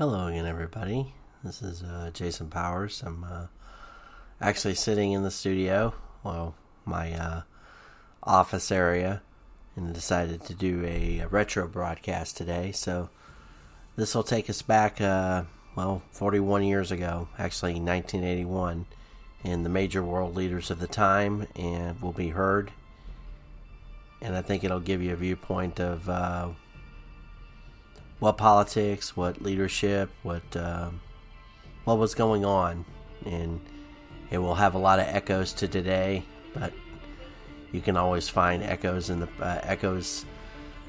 Hello again, everybody. This is uh, Jason Powers. I'm uh, actually sitting in the studio, well, my uh, office area, and decided to do a, retro broadcast today. So this will take us back, uh, well, 41 years ago, actually 1981, and the major world leaders of the time, and will be heard. And I think it'll give you a viewpoint of uh, what politics, what leadership, what uh, what was going on, and it will have a lot of echoes to today. But you can always find echoes in the uh, echoes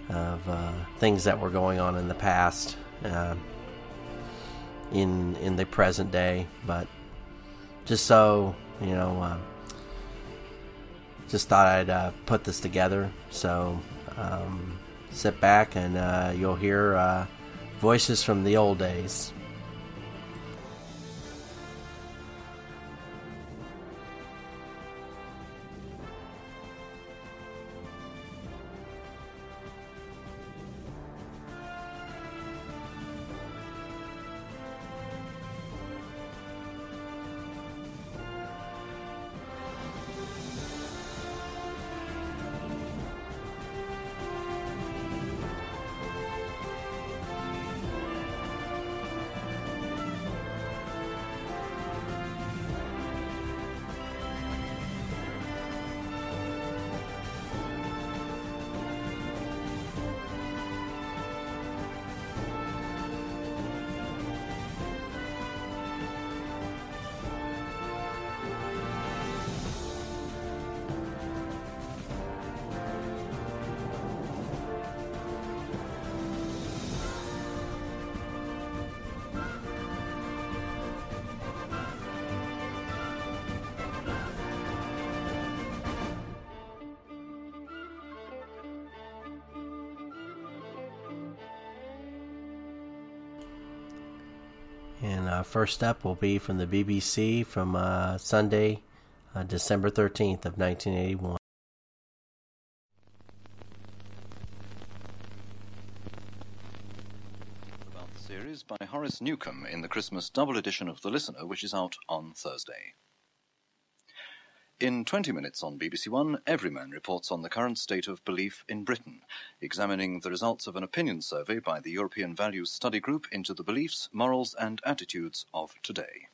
of uh, things that were going on in the past, uh, in in the present day. But just so you know, uh, just thought I'd uh, put this together. So. Um, sit back and uh, you'll hear uh, voices from the old days. And uh, first up will be from the BBC from uh, Sunday, uh, December 13th of 1981. About the series by Horace Newcomb in the Christmas double edition of The Listener, which is out on Thursday. In 20 minutes on BBC One, Everyman reports on the current state of belief in Britain, examining the results of an opinion survey by the European Values Study Group into the beliefs, morals, and attitudes of today.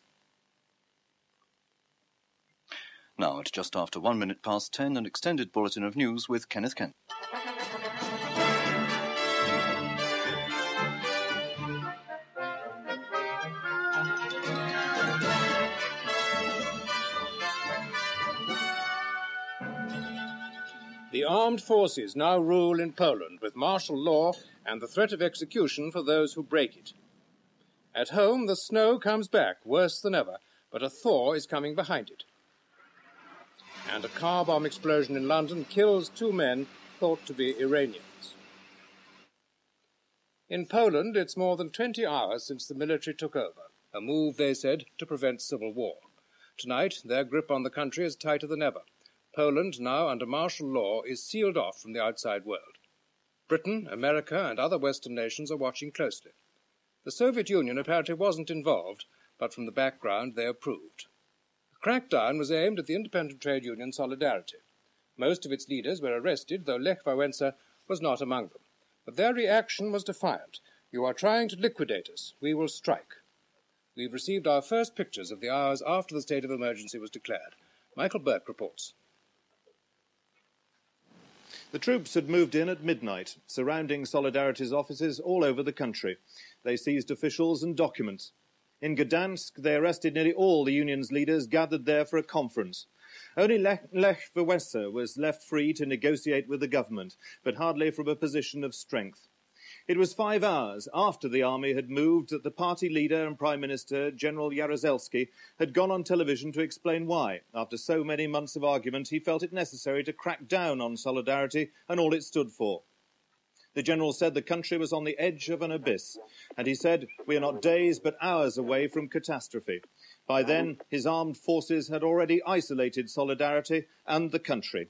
Now, at just after one minute past ten, an extended bulletin of news with Kenneth Kendall. Armed forces now rule in Poland with martial law and the threat of execution for those who break it. At home, the snow comes back worse than ever, but a thaw is coming behind it. And a car bomb explosion in London kills two men thought to be Iranians. In Poland, it's more than 20 hours since the military took over, a move, they said, to prevent civil war. Tonight, their grip on the country is tighter than ever. Poland, now under martial law, is sealed off from the outside world. Britain, America, and other Western nations are watching closely. The Soviet Union apparently wasn't involved, but from the background they approved. The crackdown was aimed at the independent trade union Solidarity. Most of its leaders were arrested, though Lech Wałęsa was not among them. But their reaction was defiant. You are trying to liquidate us. We will strike. We've received our first pictures of the hours after the state of emergency was declared. Michael Buerk reports. The troops had moved in at midnight, surrounding Solidarity's offices all over the country. They seized officials and documents. In Gdansk, they arrested nearly all the union's leaders gathered there for a conference. Only Lech, Lech Wałęsa was left free to negotiate with the government, but hardly from a position of strength. It was five hours after the army had moved that the party leader and Prime Minister, General Jaruzelski, had gone on television to explain why, after so many months of argument, he felt it necessary to crack down on solidarity and all it stood for. The general said the country was on the edge of an abyss, and he said, We are not days but hours away from catastrophe. By then, his armed forces had already isolated solidarity and the country.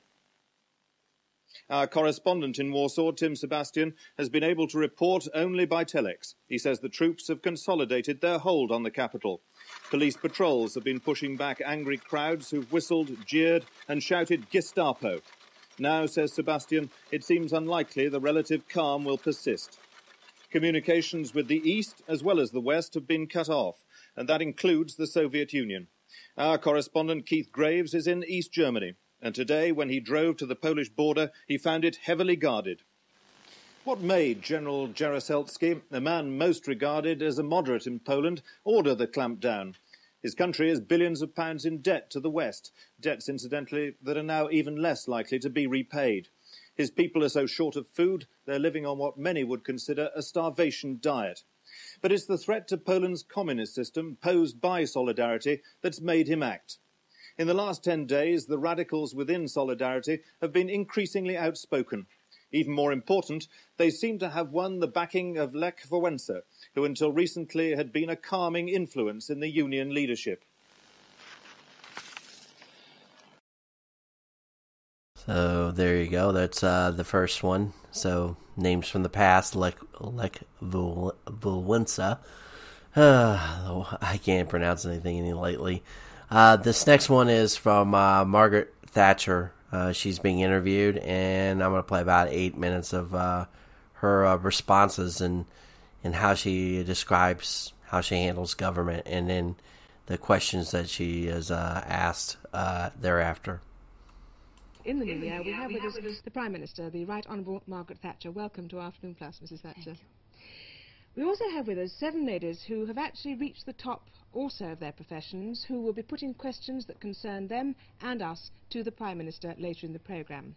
Our correspondent in Warsaw, Tim Sebastian, has been able to report only by telex. He says the troops have consolidated their hold on the capital. Police patrols have been pushing back angry crowds who've whistled, jeered, and shouted Gestapo. Now, says Sebastian, it seems unlikely the relative calm will persist. Communications with the East as well as the West have been cut off, and that includes the Soviet Union. Our correspondent Keith Graves is in East Germany, and today, when he drove to the Polish border, he found it heavily guarded. What made General Jaruzelski, a man most regarded as a moderate in Poland, order the clampdown? His country is billions of pounds in debt to the West, debts, incidentally, that are now even less likely to be repaid. His people are so short of food, they're living on what many would consider a starvation diet. But it's the threat to Poland's communist system posed by Solidarity that's made him act. In the last 10 days, the radicals within Solidarity have been increasingly outspoken. Even more important, they seem to have won the backing of Lech Wałęsa, who until recently had been a calming influence in the union leadership. So there you go. That's uh, the first one. So names from the past, Lech Lech. Uh, I can't pronounce anything any lately. Uh, this next one is from uh, Margaret Thatcher. Uh, she's being interviewed, and I'm going to play about eight minutes of uh, her uh, responses and and how she describes how she handles government, and then the questions that she is uh, asked thereafter. In the new year, we have with us the Prime Minister, the Right Honourable Margaret Thatcher. Welcome to Afternoon Plus, Mrs. Thatcher. We also have with us seven ladies who have actually reached the top also of their professions, who will be putting questions that concern them and us to the Prime Minister later in the programme.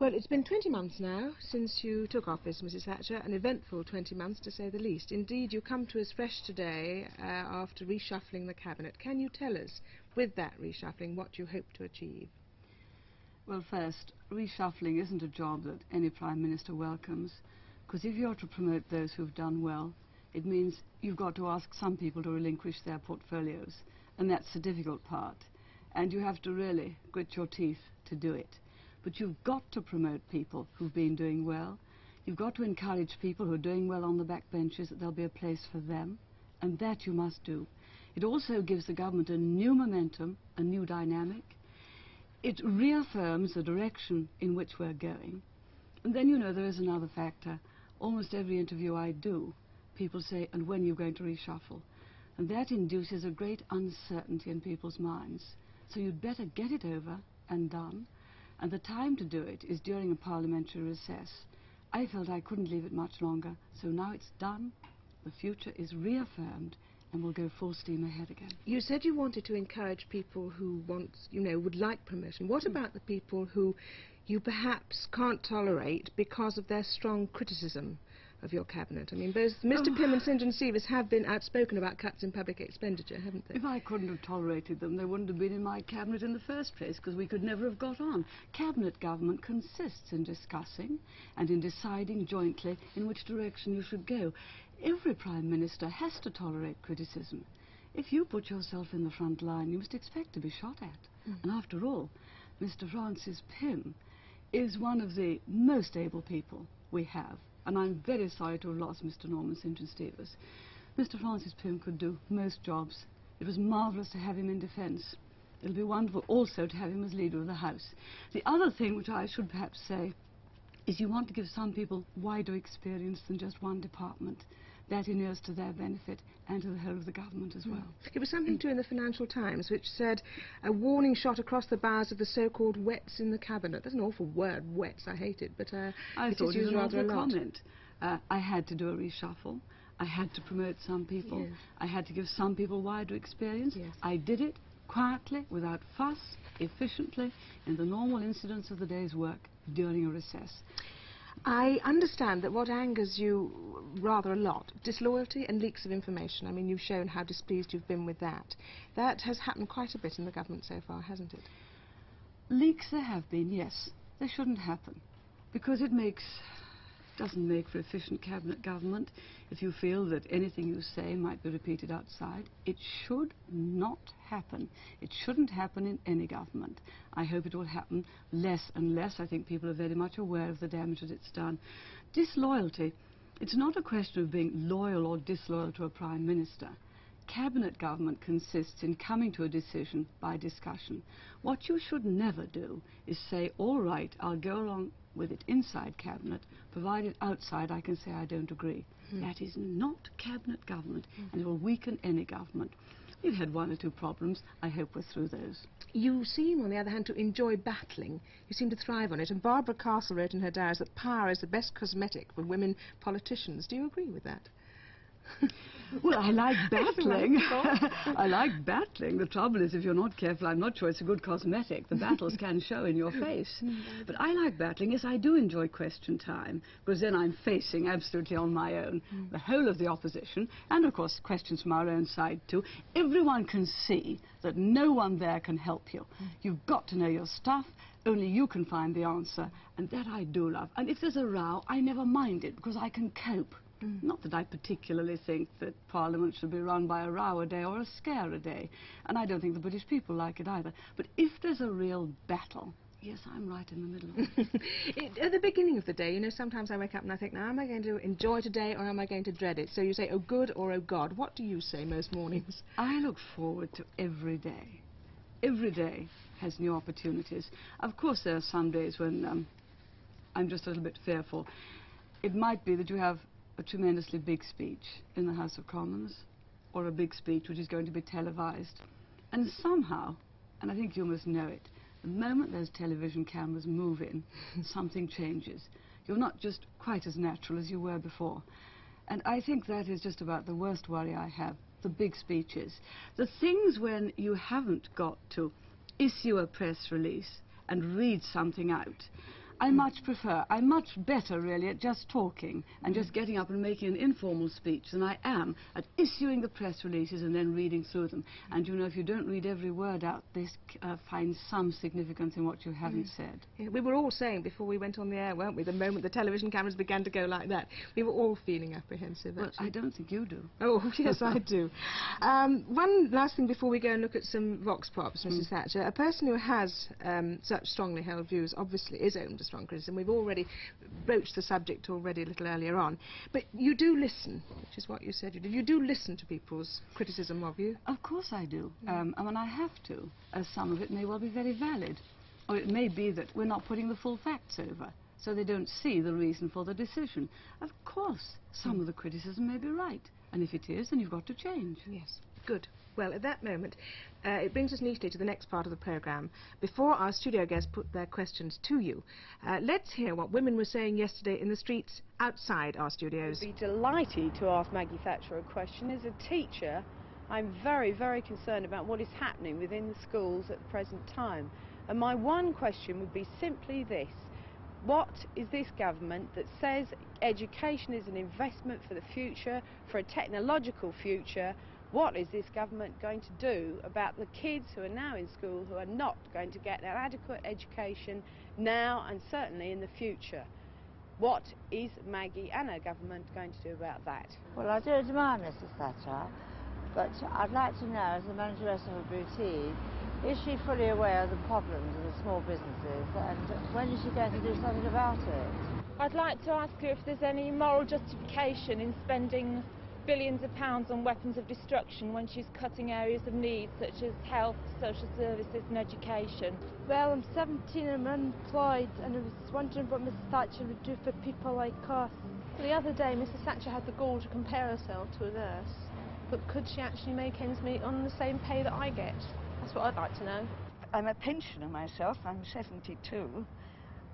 Well, it's been 20 months now since you took office, Mrs Thatcher, an eventful 20 months to say the least. Indeed, you come to us fresh today uh, after reshuffling the Cabinet. Can you tell us, with that reshuffling, what you hope to achieve? Well, first, reshuffling isn't a job that any Prime Minister welcomes. Because if you're to promote those who've done well, it means you've got to ask some people to relinquish their portfolios. And that's the difficult part. And you have to really grit your teeth to do it. But you've got to promote people who've been doing well. You've got to encourage people who are doing well on the back benches that there'll be a place for them. And that you must do. It also gives the government a new momentum, a new dynamic. It reaffirms the direction in which we're going. And then, you know, there is another factor almost every interview I do, people say, and when you're going to reshuffle? And that induces a great uncertainty in people's minds. So you'd better get it over and done. And the time to do it is during a parliamentary recess. I felt I couldn't leave it much longer, so now it's done. The future is reaffirmed and we'll go full steam ahead again. You said you wanted to encourage people who want, you know, would like promotion. What mm. about the people who you perhaps can't tolerate because of their strong criticism of your cabinet. I mean, both Mr. Oh. Pym and St John Stevas have been outspoken about cuts in public expenditure, haven't they? If I couldn't have tolerated them, they wouldn't have been in my cabinet in the first place, because we could never have got on. Cabinet government consists in discussing and in deciding jointly in which direction you should go. Every prime minister has to tolerate criticism. If you put yourself in the front line, you must expect to be shot at. Mm. And after all, Mr. Francis Pym is one of the most able people we have. And I'm very sorry to have lost Mr. Norman St. John Stevas. Mr. Francis Pym could do most jobs. It was marvellous to have him in defence. It'll be wonderful also to have him as leader of the House. The other thing which I should perhaps say is you want to give some people wider experience than just one department that inures to their benefit and to the whole of the government as well. It was something too in the Financial Times which said a warning shot across the bows of the so-called wets in the cabinet. That's an awful word, wets. I hate it, but uh, I it thought is used it was rather a. Comment. Uh, I had to do a reshuffle. I had to promote some people. Yes. I had to give some people wider experience. Yes. I did it quietly, without fuss, efficiently, in the normal incidents of the day's work during a recess. I understand that what angers you rather a lot, disloyalty and leaks of information. I mean, you've shown how displeased you've been with that. That has happened quite a bit in the government so far, hasn't it? Leaks there have been, yes. They shouldn't happen because it makes doesn't make for efficient cabinet government. If you feel that anything you say might be repeated outside, it should not happen. It shouldn't happen in any government. I hope it will happen less and less. I think people are very much aware of the damage that it's done. Disloyalty. It's not a question of being loyal or disloyal to a prime minister. Cabinet government consists in coming to a decision by discussion. What you should never do is say, all right, I'll go along with it inside cabinet, provided outside I can say I don't agree. Mm. That is not cabinet government, mm. and it will weaken any government. We've had one or two problems. I hope we're through those. You seem, on the other hand, to enjoy battling. You seem to thrive on it. And Barbara Castle wrote in her diaries that power is the best cosmetic for women politicians. Do you agree with that? well, I like battling. I like battling. The trouble is, if you're not careful, I'm not sure it's a good cosmetic. The battles can show in your face. But I like battling. Yes, I do enjoy question time, because then I'm facing absolutely on my own mm. the whole of the opposition, and of course questions from our own side too. Everyone can see that no one there can help you. Mm. You've got to know your stuff. Only you can find the answer, and that I do love. And if there's a row, I never mind it, because I can cope. Mm. Not that I particularly think that Parliament should be run by a row a day or a scare a day, and I don't think the British people like it either. But if there's a real battle, Yes, I'm right in the middle of it. At the beginning of the day, you know, sometimes I wake up and I think, now, am I going to enjoy today or am I going to dread it? So you say, oh, good or oh, God. What do you say most mornings? I look forward to every day. Every day has new opportunities. Of course, there are some days when um, I'm just a little bit fearful. It might be that you have a tremendously big speech in the House of Commons or a big speech which is going to be televised. And somehow, and I think you must know it, the moment those television cameras move in, something changes. You're not just quite as natural as you were before. And I think that is just about the worst worry I have, the big speeches. The things when you haven't got to issue a press release and read something out. I much prefer, I'm much better really at just talking and just getting up and making an informal speech than I am at issuing the press releases and then reading through them. And you know, if you don't read every word out, this uh, finds some significance in what you haven't mm. said. Yeah, we were all saying before we went on the air, weren't we, the moment the television cameras began to go like that, we were all feeling apprehensive. Well, I don't think you do. Oh, yes, I do. Um, one last thing before we go and look at some vox pops, Mrs. Mm. Thatcher. A person who has um, such strongly held views obviously is owned strong criticism. We've already broached the subject already a little earlier on. But you do listen, which is what you said you did. You do listen to people's criticism of you. Of course I do. Mm. Um, I mean, I have to, as some of it may well be very valid. Or it may be that we're not putting the full facts over, so they don't see the reason for the decision. Of course, some mm. of the criticism may be right. And if it is, then you've got to change. Yes. Good. Well, at that moment, uh, it brings us neatly to the next part of the programme. Before our studio guests put their questions to you, uh, let's hear what women were saying yesterday in the streets outside our studios. I'd be delighted to ask Maggie Thatcher a question. As a teacher, I'm very, very concerned about what is happening within the schools at the present time. And my one question would be simply this. What is this government that says education is an investment for the future, for a technological future, what is this government going to do about the kids who are now in school who are not going to get an adequate education now and certainly in the future? What is Maggie and her government going to do about that? Well, I don't demand Mrs Thatcher, but I'd like to know, as the manageress of a boutique, is she fully aware of the problems of the small businesses and when is she going to do something about it? I'd like to ask her if there's any moral justification in spending billions of pounds on weapons of destruction when she's cutting areas of need such as health, social services and education? Well, I'm 17 and I'm unemployed and I was wondering what Mrs Thatcher would do for people like us. The other day Mrs Thatcher had the gall to compare herself to a nurse, but could she actually make ends meet on the same pay that I get? That's what I'd like to know. I'm a pensioner myself, I'm 72.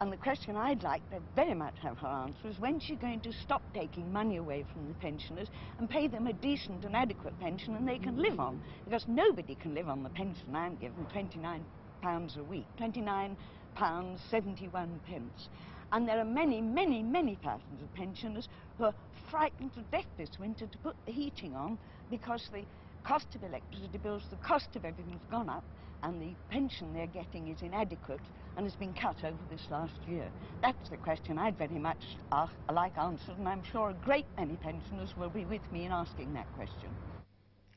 And the question I'd like to very much have her answer is when's she going to stop taking money away from the pensioners and pay them a decent and adequate pension and they can live on. Because nobody can live on the pension I'm given, £29 a week, £29 71 pence. And there are many, many, many thousands of pensioners who are frightened to death this winter to put the heating on because the cost of electricity bills, the cost of everything's gone up, and the pension they're getting is inadequate and has been cut over this last year? That's the question I'd very much uh, like answered, and I'm sure a great many pensioners will be with me in asking that question.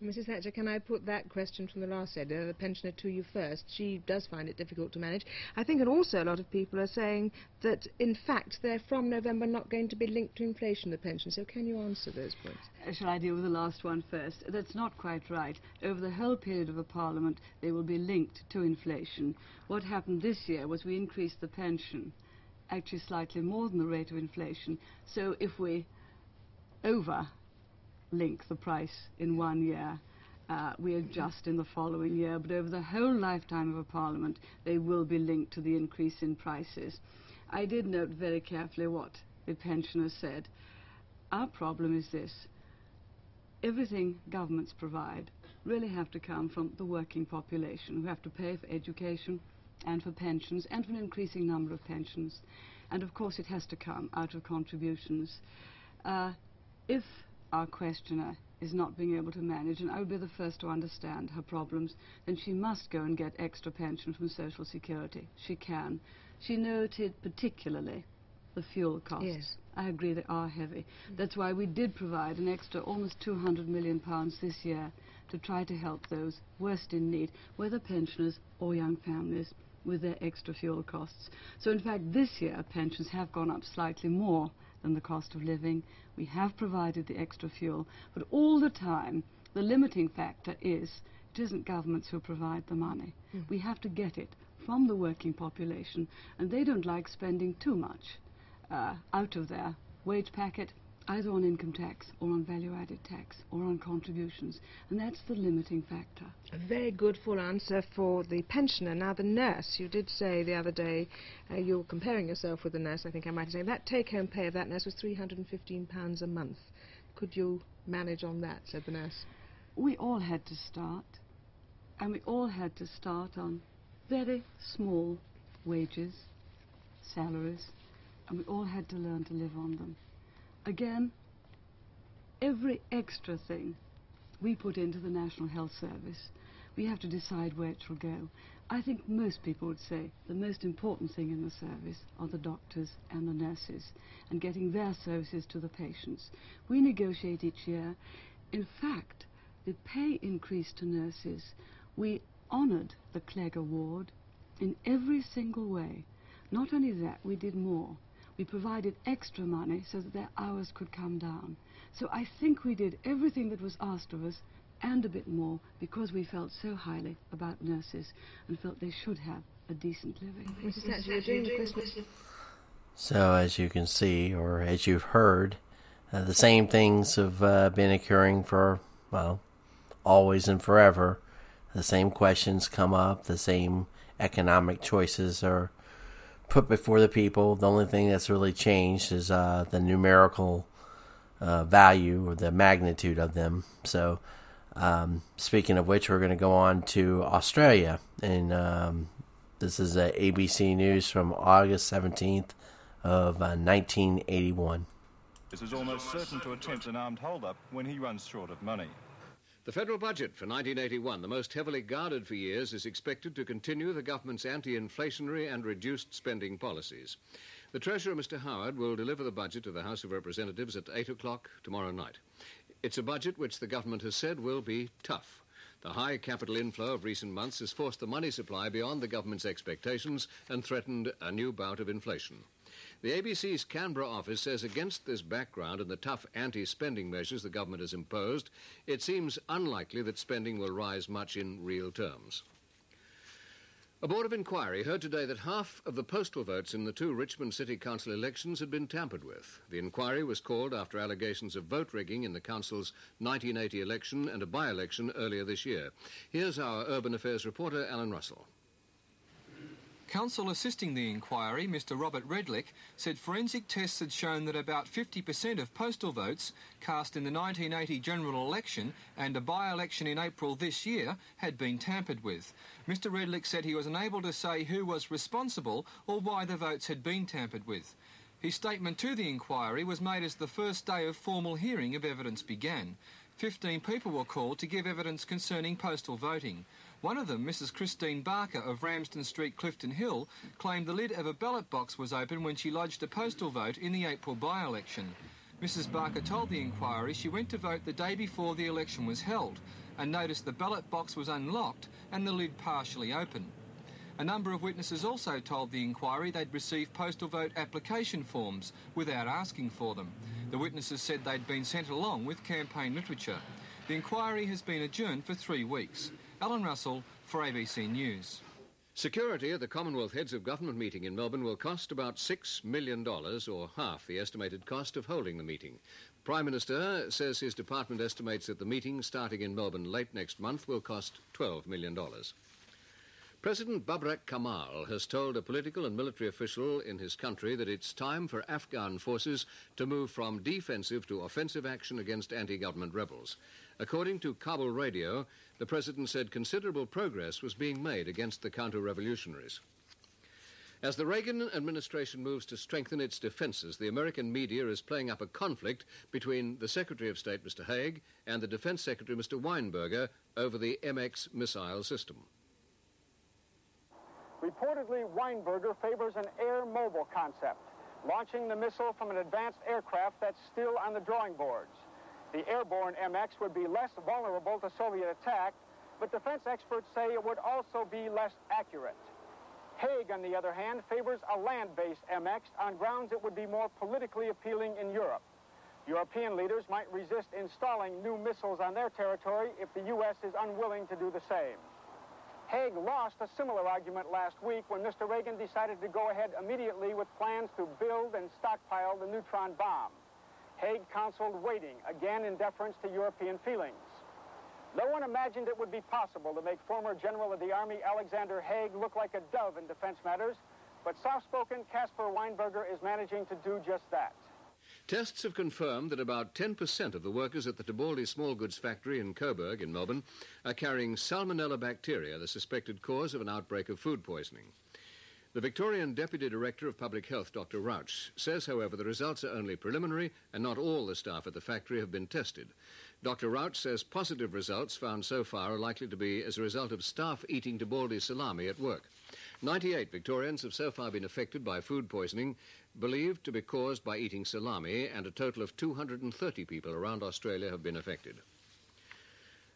Mrs Thatcher, can I put that question from the last said, uh, the pensioner, to you first? She does find it difficult to manage. I think that also a lot of people are saying that, in fact, they're from November not going to be linked to inflation, the pension. So can you answer those points? Uh, shall I deal with the last one first? That's not quite right. Over the whole period of a parliament, they will be linked to inflation. What happened this year was we increased the pension, actually slightly more than the rate of inflation. So if we over link the price in one year. Uh, we adjust in the following year, but over the whole lifetime of a parliament, they will be linked to the increase in prices. I did note very carefully what the pensioner said. Our problem is this. Everything governments provide really have to come from the working population who have to pay for education and for pensions and for an increasing number of pensions. And of course it has to come out of contributions. Uh, if our questioner is not being able to manage, and I would be the first to understand her problems, then she must go and get extra pension from Social Security. She can. She noted particularly the fuel costs. Yes. I agree they are heavy. That's why we did provide an extra almost 200 million pounds this year to try to help those worst in need, whether pensioners or young families, with their extra fuel costs. So in fact this year pensions have gone up slightly more than the cost of living. We have provided the extra fuel, but all the time the limiting factor is it isn't governments who provide the money. Mm. We have to get it from the working population, and they don't like spending too much uh, out of their wage packet either on income tax or on value-added tax or on contributions. And that's the limiting factor. A very good full answer for the pensioner. Now, the nurse, you did say the other day, uh, you were comparing yourself with the nurse, I think I might say. That take-home pay of that nurse was £315 a month. Could you manage on that, said the nurse? We all had to start, and we all had to start on very small wages, salaries, and we all had to learn to live on them. Again, every extra thing we put into the National Health Service, we have to decide where it will go. I think most people would say the most important thing in the service are the doctors and the nurses and getting their services to the patients. We negotiate each year. In fact, the pay increase to nurses, we honoured the Clegg Award in every single way. Not only that, we did more we provided extra money so that their hours could come down. So I think we did everything that was asked of us and a bit more because we felt so highly about nurses and felt they should have a decent living. Mrs. Thatcher, you're doing the Christmas. So, as you can see, or as you've heard, uh, the same things have uh, been occurring for, well, always and forever. The same questions come up, the same economic choices are put before the people. The only thing that's really changed is uh, the numerical uh, value or the magnitude of them. So, um, speaking of which, we're going to go on to Australia, and um, this is uh, ABC News from August seventeenth of 1981. Uh, this is almost certain to attempt an armed hold-up when he runs short of money. The federal budget for 1981, the most heavily guarded for years, is expected to continue the government's anti-inflationary and reduced spending policies. The Treasurer, Mr Howard, will deliver the budget to the House of Representatives at 8 o'clock tomorrow night. It's a budget which the government has said will be tough. The high capital inflow of recent months has forced the money supply beyond the government's expectations and threatened a new bout of inflation. The ABC's Canberra office says against this background and the tough anti-spending measures the government has imposed, it seems unlikely that spending will rise much in real terms. A board of inquiry heard today that half of the postal votes in the two Richmond City Council elections had been tampered with. The inquiry was called after allegations of vote rigging in the Council's 1980 election and a by-election earlier this year. Here's our Urban Affairs reporter, Alan Russell. Counsel assisting the inquiry, Mr Robert Redlich, said forensic tests had shown that about 50% of postal votes cast in the 1980 general election and a by-election in April this year had been tampered with. Mr Redlich said he was unable to say who was responsible or why the votes had been tampered with. His statement to the inquiry was made as the first day of formal hearing of evidence began. 15 people were called to give evidence concerning postal voting. One of them, Mrs Christine Barker of Ramsden Street, Clifton Hill, claimed the lid of a ballot box was open when she lodged a postal vote in the April by-election. Mrs Barker told the inquiry she went to vote the day before the election was held and noticed the ballot box was unlocked and the lid partially open. A number of witnesses also told the inquiry they'd received postal vote application forms without asking for them. The witnesses said they'd been sent along with campaign literature. The inquiry has been adjourned for three weeks. Alan Russell for ABC News. Security at the Commonwealth Heads of Government meeting in Melbourne will cost about $6 million, or half the estimated cost of holding the meeting. Prime Minister says his department estimates that the meeting, starting in Melbourne late next month, will cost $12 million. President Babrak Karmal has told a political and military official in his country that it's time for Afghan forces to move from defensive to offensive action against anti-government rebels. According to Kabul radio, the president said considerable progress was being made against the counter-revolutionaries. As the Reagan administration moves to strengthen its defenses, the American media is playing up a conflict between the Secretary of State, Mr. Haig, and the Defense Secretary, Mr. Weinberger, over the MX missile system. Reportedly, Weinberger favors an air mobile concept, launching the missile from an advanced aircraft that's still on the drawing boards. The airborne MX would be less vulnerable to Soviet attack, but defense experts say it would also be less accurate. Haig, on the other hand, favors a land-based MX on grounds it would be more politically appealing in Europe. European leaders might resist installing new missiles on their territory if the U.S. is unwilling to do the same. Haig lost a similar argument last week when Mr. Reagan decided to go ahead immediately with plans to build and stockpile the neutron bomb. Haig counseled waiting, again in deference to European feelings. No one imagined it would be possible to make former General of the Army Alexander Haig look like a dove in defense matters, but soft-spoken Caspar Weinberger is managing to do just that. Tests have confirmed that about 10% of the workers at the Tibaldi small goods factory in Coburg in Melbourne are carrying salmonella bacteria, the suspected cause of an outbreak of food poisoning. The Victorian Deputy Director of Public Health, Dr. Rauch, says, however, the results are only preliminary and not all the staff at the factory have been tested. Dr. Rauch says positive results found so far are likely to be as a result of staff eating Tibaldi salami at work. 98 Victorians have so far been affected by food poisoning, believed to be caused by eating salami, and a total of 230 people around Australia have been affected.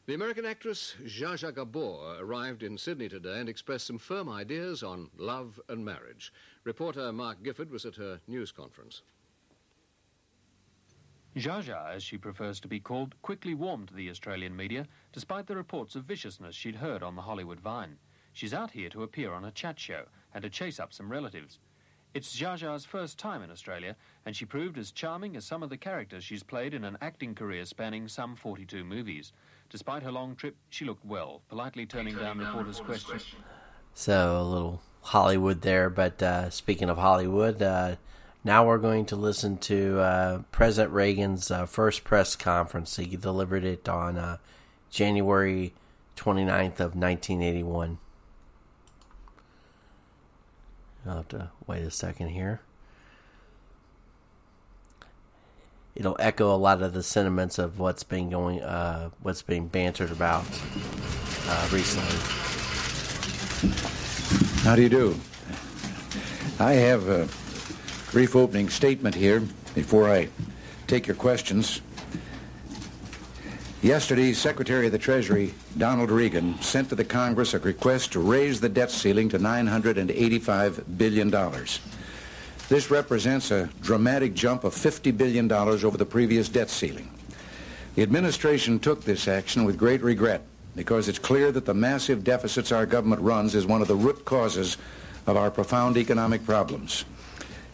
The American actress Zsa Zsa Gabor arrived in Sydney today and expressed some firm ideas on love and marriage. Reporter Mark Gifford was at her news conference. Zsa Zsa, as she prefers to be called, quickly warmed to the Australian media, despite the reports of viciousness she'd heard on the Hollywood Vine. She's out here to appear on a chat show and to chase up some relatives. It's Zsa Zsa's first time in Australia, and she proved as charming as some of the characters she's played in an acting career spanning some 42 movies. Despite her long trip, she looked well, politely turning down reporters' questions. So a little Hollywood there, but uh, speaking of Hollywood, uh, now we're going to listen to uh, President Reagan's uh, first press conference. He delivered it on uh, January 29th of 1981. I'll have to wait a second here. It'll echo a lot of the sentiments of what's been going, uh, what's being bantered about uh, recently. How do you do? I have a brief opening statement here before I take your questions. Yesterday, Secretary of the Treasury Donald Regan sent to the Congress a request to raise the debt ceiling to $985 billion. This represents a dramatic jump of $50 billion over the previous debt ceiling. The administration took this action with great regret because it's clear that the massive deficits our government runs is one of the root causes of our profound economic problems.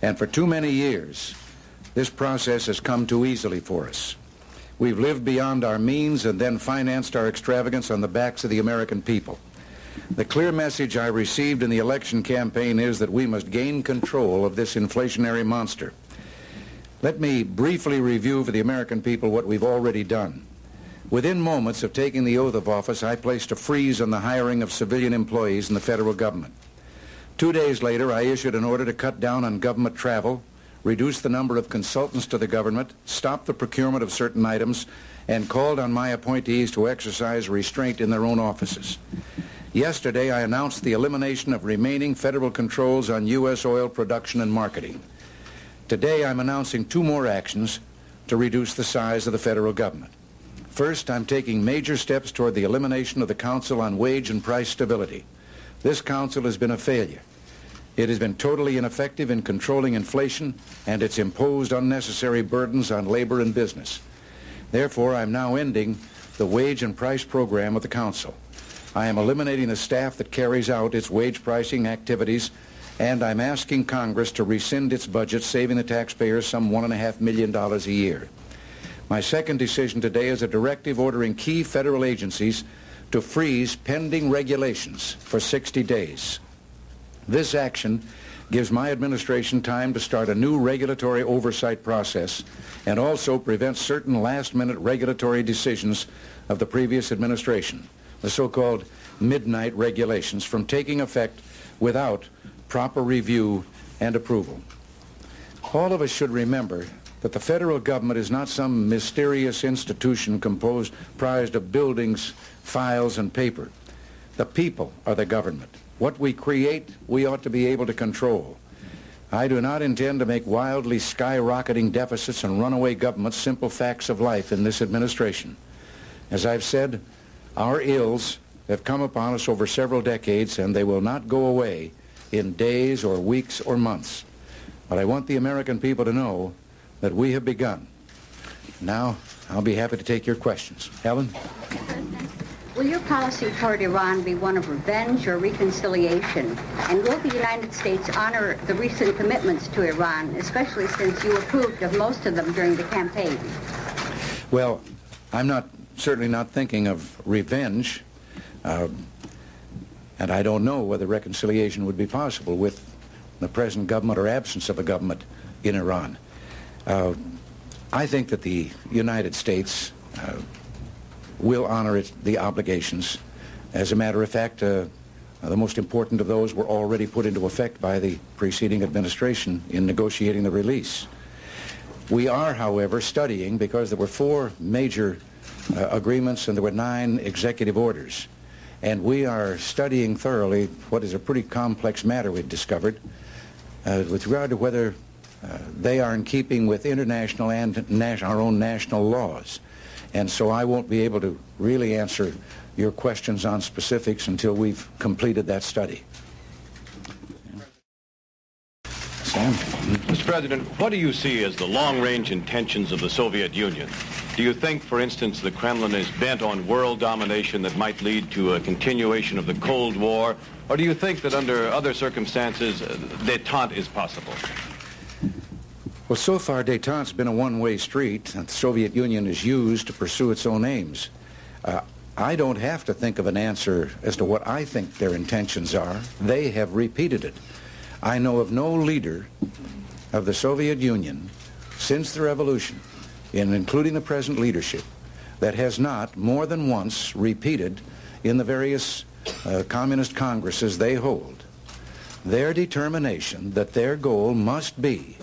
And for too many years, this process has come too easily for us. We've lived beyond our means and then financed our extravagance on the backs of the American people. The clear message I received in the election campaign is that we must gain control of this inflationary monster. Let me briefly review for the American people what we've already done. Within moments of taking the oath of office, I placed a freeze on the hiring of civilian employees in the federal government. Two days later, I issued an order to cut down on government travel, reduce the number of consultants to the government, stop the procurement of certain items, and called on my appointees to exercise restraint in their own offices. Yesterday, I announced the elimination of remaining federal controls on U.S. oil production and marketing. Today, I'm announcing two more actions to reduce the size of the federal government. First, I'm taking major steps toward the elimination of the Council on Wage and Price Stability. This council has been a failure. It has been totally ineffective in controlling inflation, and it's imposed unnecessary burdens on labor and business. Therefore, I'm now ending the wage and price program of the council. I am eliminating the staff that carries out its wage pricing activities, and I'm asking Congress to rescind its budget, saving the taxpayers some $1.5 million a year. My second decision today is a directive ordering key federal agencies to freeze pending regulations for 60 days. This action gives my administration time to start a new regulatory oversight process and also prevents certain last-minute regulatory decisions of the previous administration, the so-called midnight regulations, from taking effect without proper review and approval. All of us should remember that the federal government is not some mysterious institution composed, comprised of buildings, files, and paper. The people are the government. What we create, we ought to be able to control. I do not intend to make wildly skyrocketing deficits and runaway governments simple facts of life in this administration. As I've said, our ills have come upon us over several decades, and they will not go away in days or weeks or months. But I want the American people to know that we have begun. Now, I'll be happy to take your questions. Helen? Will your policy toward Iran be one of revenge or reconciliation? And will the United States honor the recent commitments to Iran, especially since you approved of most of them during the campaign? Well, I'm not certainly not thinking of revenge. Uh, and I don't know whether reconciliation would be possible with the present government or absence of a government in Iran. Uh, I think that the United States uh, will honor its, the obligations. As a matter of fact, uh, the most important of those were already put into effect by the preceding administration in negotiating the release. We are, however, studying, because there were four major uh, agreements and there were nine executive orders, and we are studying thoroughly what is a pretty complex matter we've discovered uh, with regard to whether uh, they are in keeping with international and our own national laws. And so I won't be able to really answer your questions on specifics until we've completed that study. Sam? Mr. President, what do you see as the long-range intentions of the Soviet Union? Do you think, for instance, the Kremlin is bent on world domination that might lead to a continuation of the Cold War? Or do you think that under other circumstances, uh, detente is possible? Well, so far, détente's been a one-way street that the Soviet Union has used to pursue its own aims. Uh, I don't have to think of an answer as to what I think their intentions are. They have repeated it. I know of no leader of the Soviet Union since the revolution, in including the present leadership, that has not more than once repeated in the various uh, communist congresses they hold their determination that their goal must be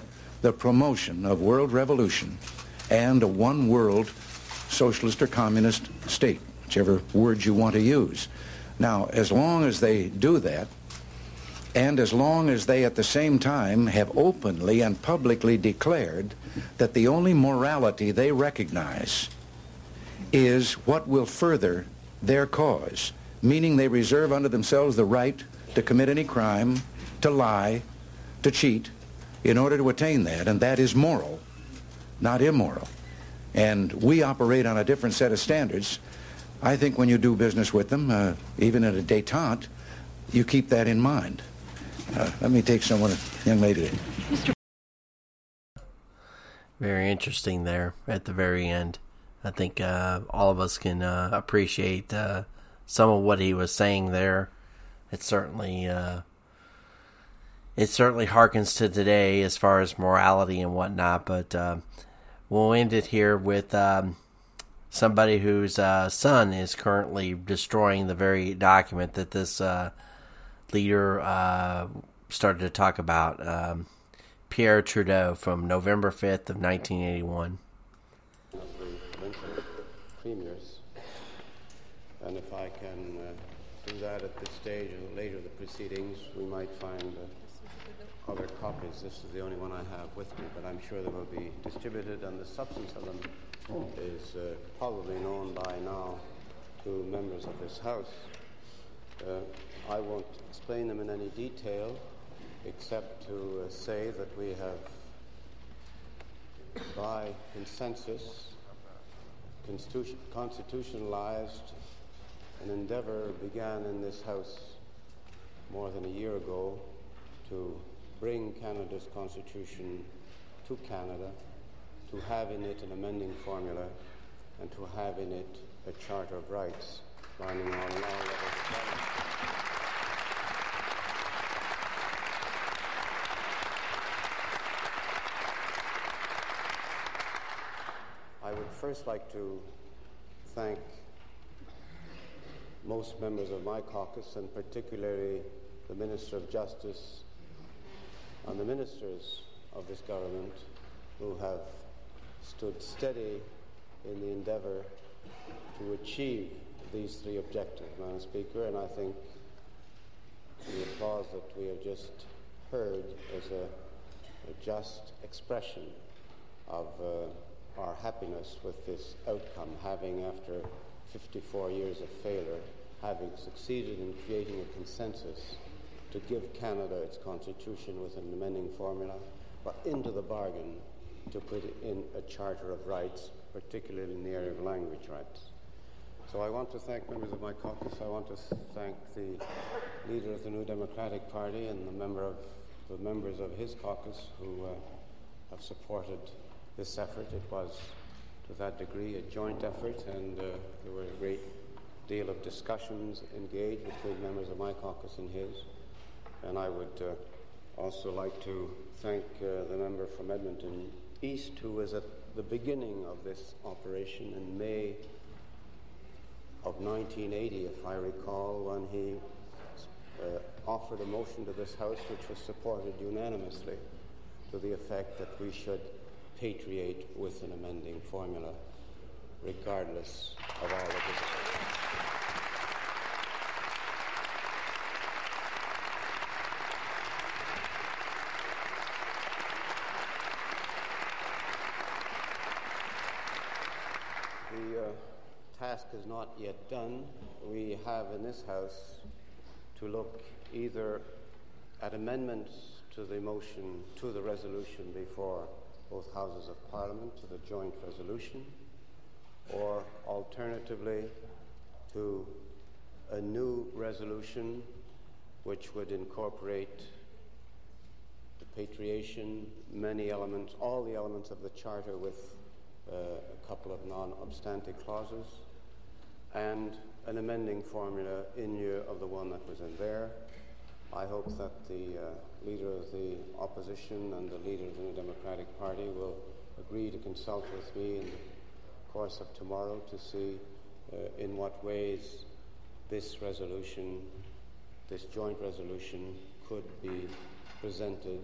the promotion of world revolution and a one world socialist or communist state, whichever word you want to use. Now, as long as they do that, and as long as they at the same time have openly and publicly declared that the only morality they recognize is what will further their cause, meaning they reserve unto themselves the right to commit any crime, to lie, to cheat, in order to attain that, and that is moral, not immoral. And we operate on a different set of standards. I think when you do business with them, uh, even at a detente, you keep that in mind. Uh, let me take someone, young lady. Very interesting there at the very end. I think uh, all of us can uh, appreciate uh, some of what he was saying there. It's certainly uh, it certainly harkens to today as far as morality and whatnot. But uh, we'll end it here with um, somebody whose uh, son is currently destroying the very document that this uh, leader uh, started to talk about. Um, Pierre Trudeau from November 5th of 1981. The premiers, and if I can uh, do that at this stage or later the proceedings, we might find uh, other copies. This is the only one I have with me, but I'm sure they will be distributed, and the substance of them is uh, probably known by now to members of this House. Uh, I won't explain them in any detail, except to uh, say that we have, by consensus, constitu- constitutionalized an endeavor began in this House more than a year ago bring Canada's constitution to Canada, to have in it an amending formula, and to have in it a Charter of Rights binding on all levels of government. I would first like to thank most members of my caucus, and particularly the Minister of Justice and the ministers of this government who have stood steady in the endeavour to achieve these three objectives, Madam Speaker, and I think the applause that we have just heard is a, a just expression of uh, our happiness with this outcome, having, after 54 years of failure, having succeeded in creating a consensus to give Canada its constitution with an amending formula, but into the bargain to put in a Charter of Rights, particularly in the area of language rights. So I want to thank members of my caucus. I want to thank the leader of the New Democratic Party and the member of the members of his caucus who uh, have supported this effort. It was, to that degree, a joint effort, and uh, there were a great deal of discussions engaged between members of my caucus and his. And I would uh, also like to thank uh, the member from Edmonton East, who was at the beginning of this operation in May of 1980, if I recall, when he uh, offered a motion to this House which was supported unanimously to the effect that we should patriate with an amending formula, regardless of all of this. The uh, task is not yet done. We have in this House to look either at amendments to the motion, to the resolution before both Houses of Parliament, to the joint resolution, or alternatively to a new resolution which would incorporate repatriation, many elements, all the elements of the Charter with uh, a couple of non obstante clauses, and an amending formula in lieu of the one that was in there. I hope that the uh, leader of the opposition and the leader of the New Democratic Party will agree to consult with me in the course of tomorrow to see uh, in what ways this resolution, this joint resolution, could be presented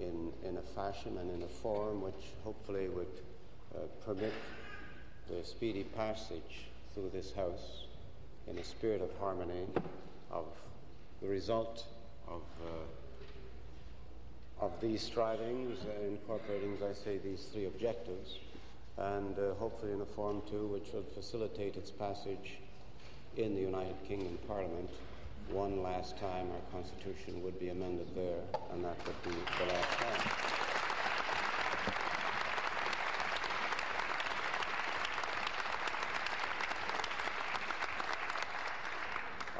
in, in a fashion and in a form which hopefully would uh, permit the speedy passage through this House in a spirit of harmony of the result of, uh, of these strivings, uh, incorporating, as I say, these three objectives, and uh, hopefully in a form too which would facilitate its passage in the United Kingdom Parliament. One last time our Constitution would be amended there, and that would be the last time.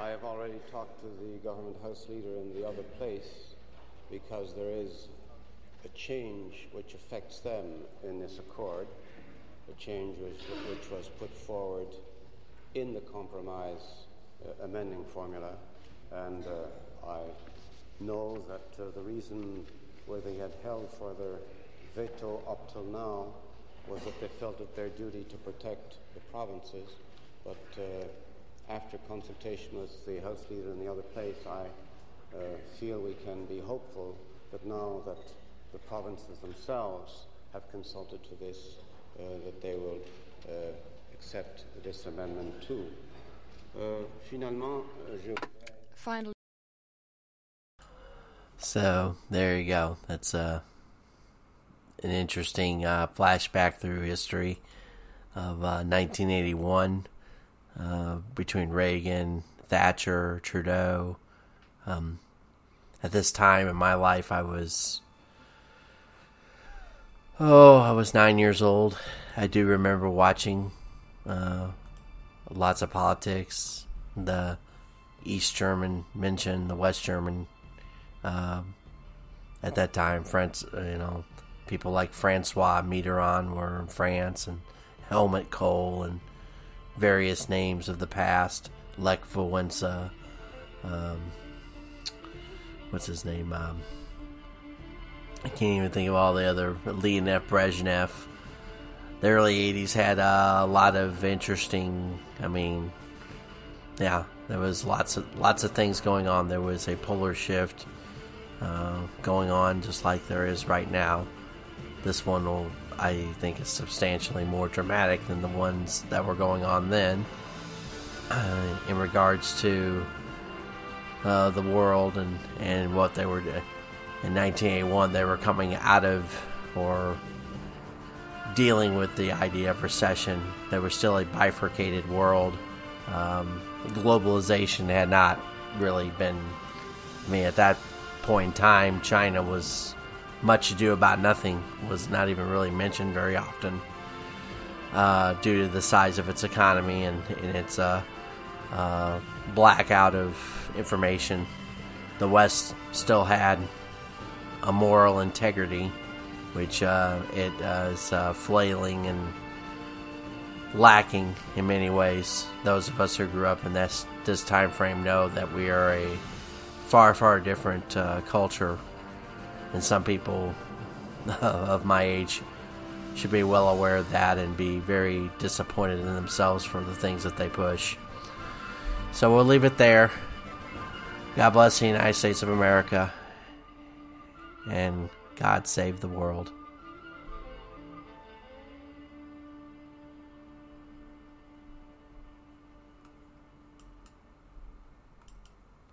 I talked to the government house leader in the other place because there is a change which affects them in this accord, a change which, which was put forward in the compromise uh, amending formula, and uh, I know that uh, the reason where they had held for their veto up till now was that they felt it their duty to protect the provinces, but uh, after consultation with the House Leader in the other place, I uh, feel we can be hopeful that now that the provinces themselves have consulted to this, uh, that they will uh, accept this amendment too. Uh, finalement, je... Finally. So there you go. That's uh, an interesting uh, flashback through history of uh, 1981 uh, between Reagan, Thatcher, Trudeau. Um, at this time in my life, I was oh, I was nine years old. I do remember watching uh, lots of politics. The East German mentioned the West German. Um, at that time, France, uh, you know, people like Francois Mitterrand were in France, and Helmut Kohl, and various names of the past. Lech Walesa, um, what's his name? Um, I can't even think of all the other Leonid Brezhnev. The early '80s had a lot of interesting. I mean, yeah, there was lots of lots of things going on. There was a polar shift uh, going on, just like there is right now. This one will I think is substantially more dramatic than the ones that were going on then. Uh, in regards to uh, the world and, and what they were doing. in 1981, they were coming out of or dealing with the idea of recession. There was still a bifurcated world. Um, globalization had not really been. I mean, at that point in time, China was much ado about nothing was not even really mentioned very often uh, due to the size of its economy and, and its uh, uh, blackout of information. The West still had a moral integrity, which uh, it uh, is uh, flailing and lacking in many ways. Those of us who grew up in this this time frame know that we are a far far different culture and some people of my age should be well aware of that and be very disappointed in themselves for the things that they push. So we'll leave it there. God bless the United States of America. And God save the world.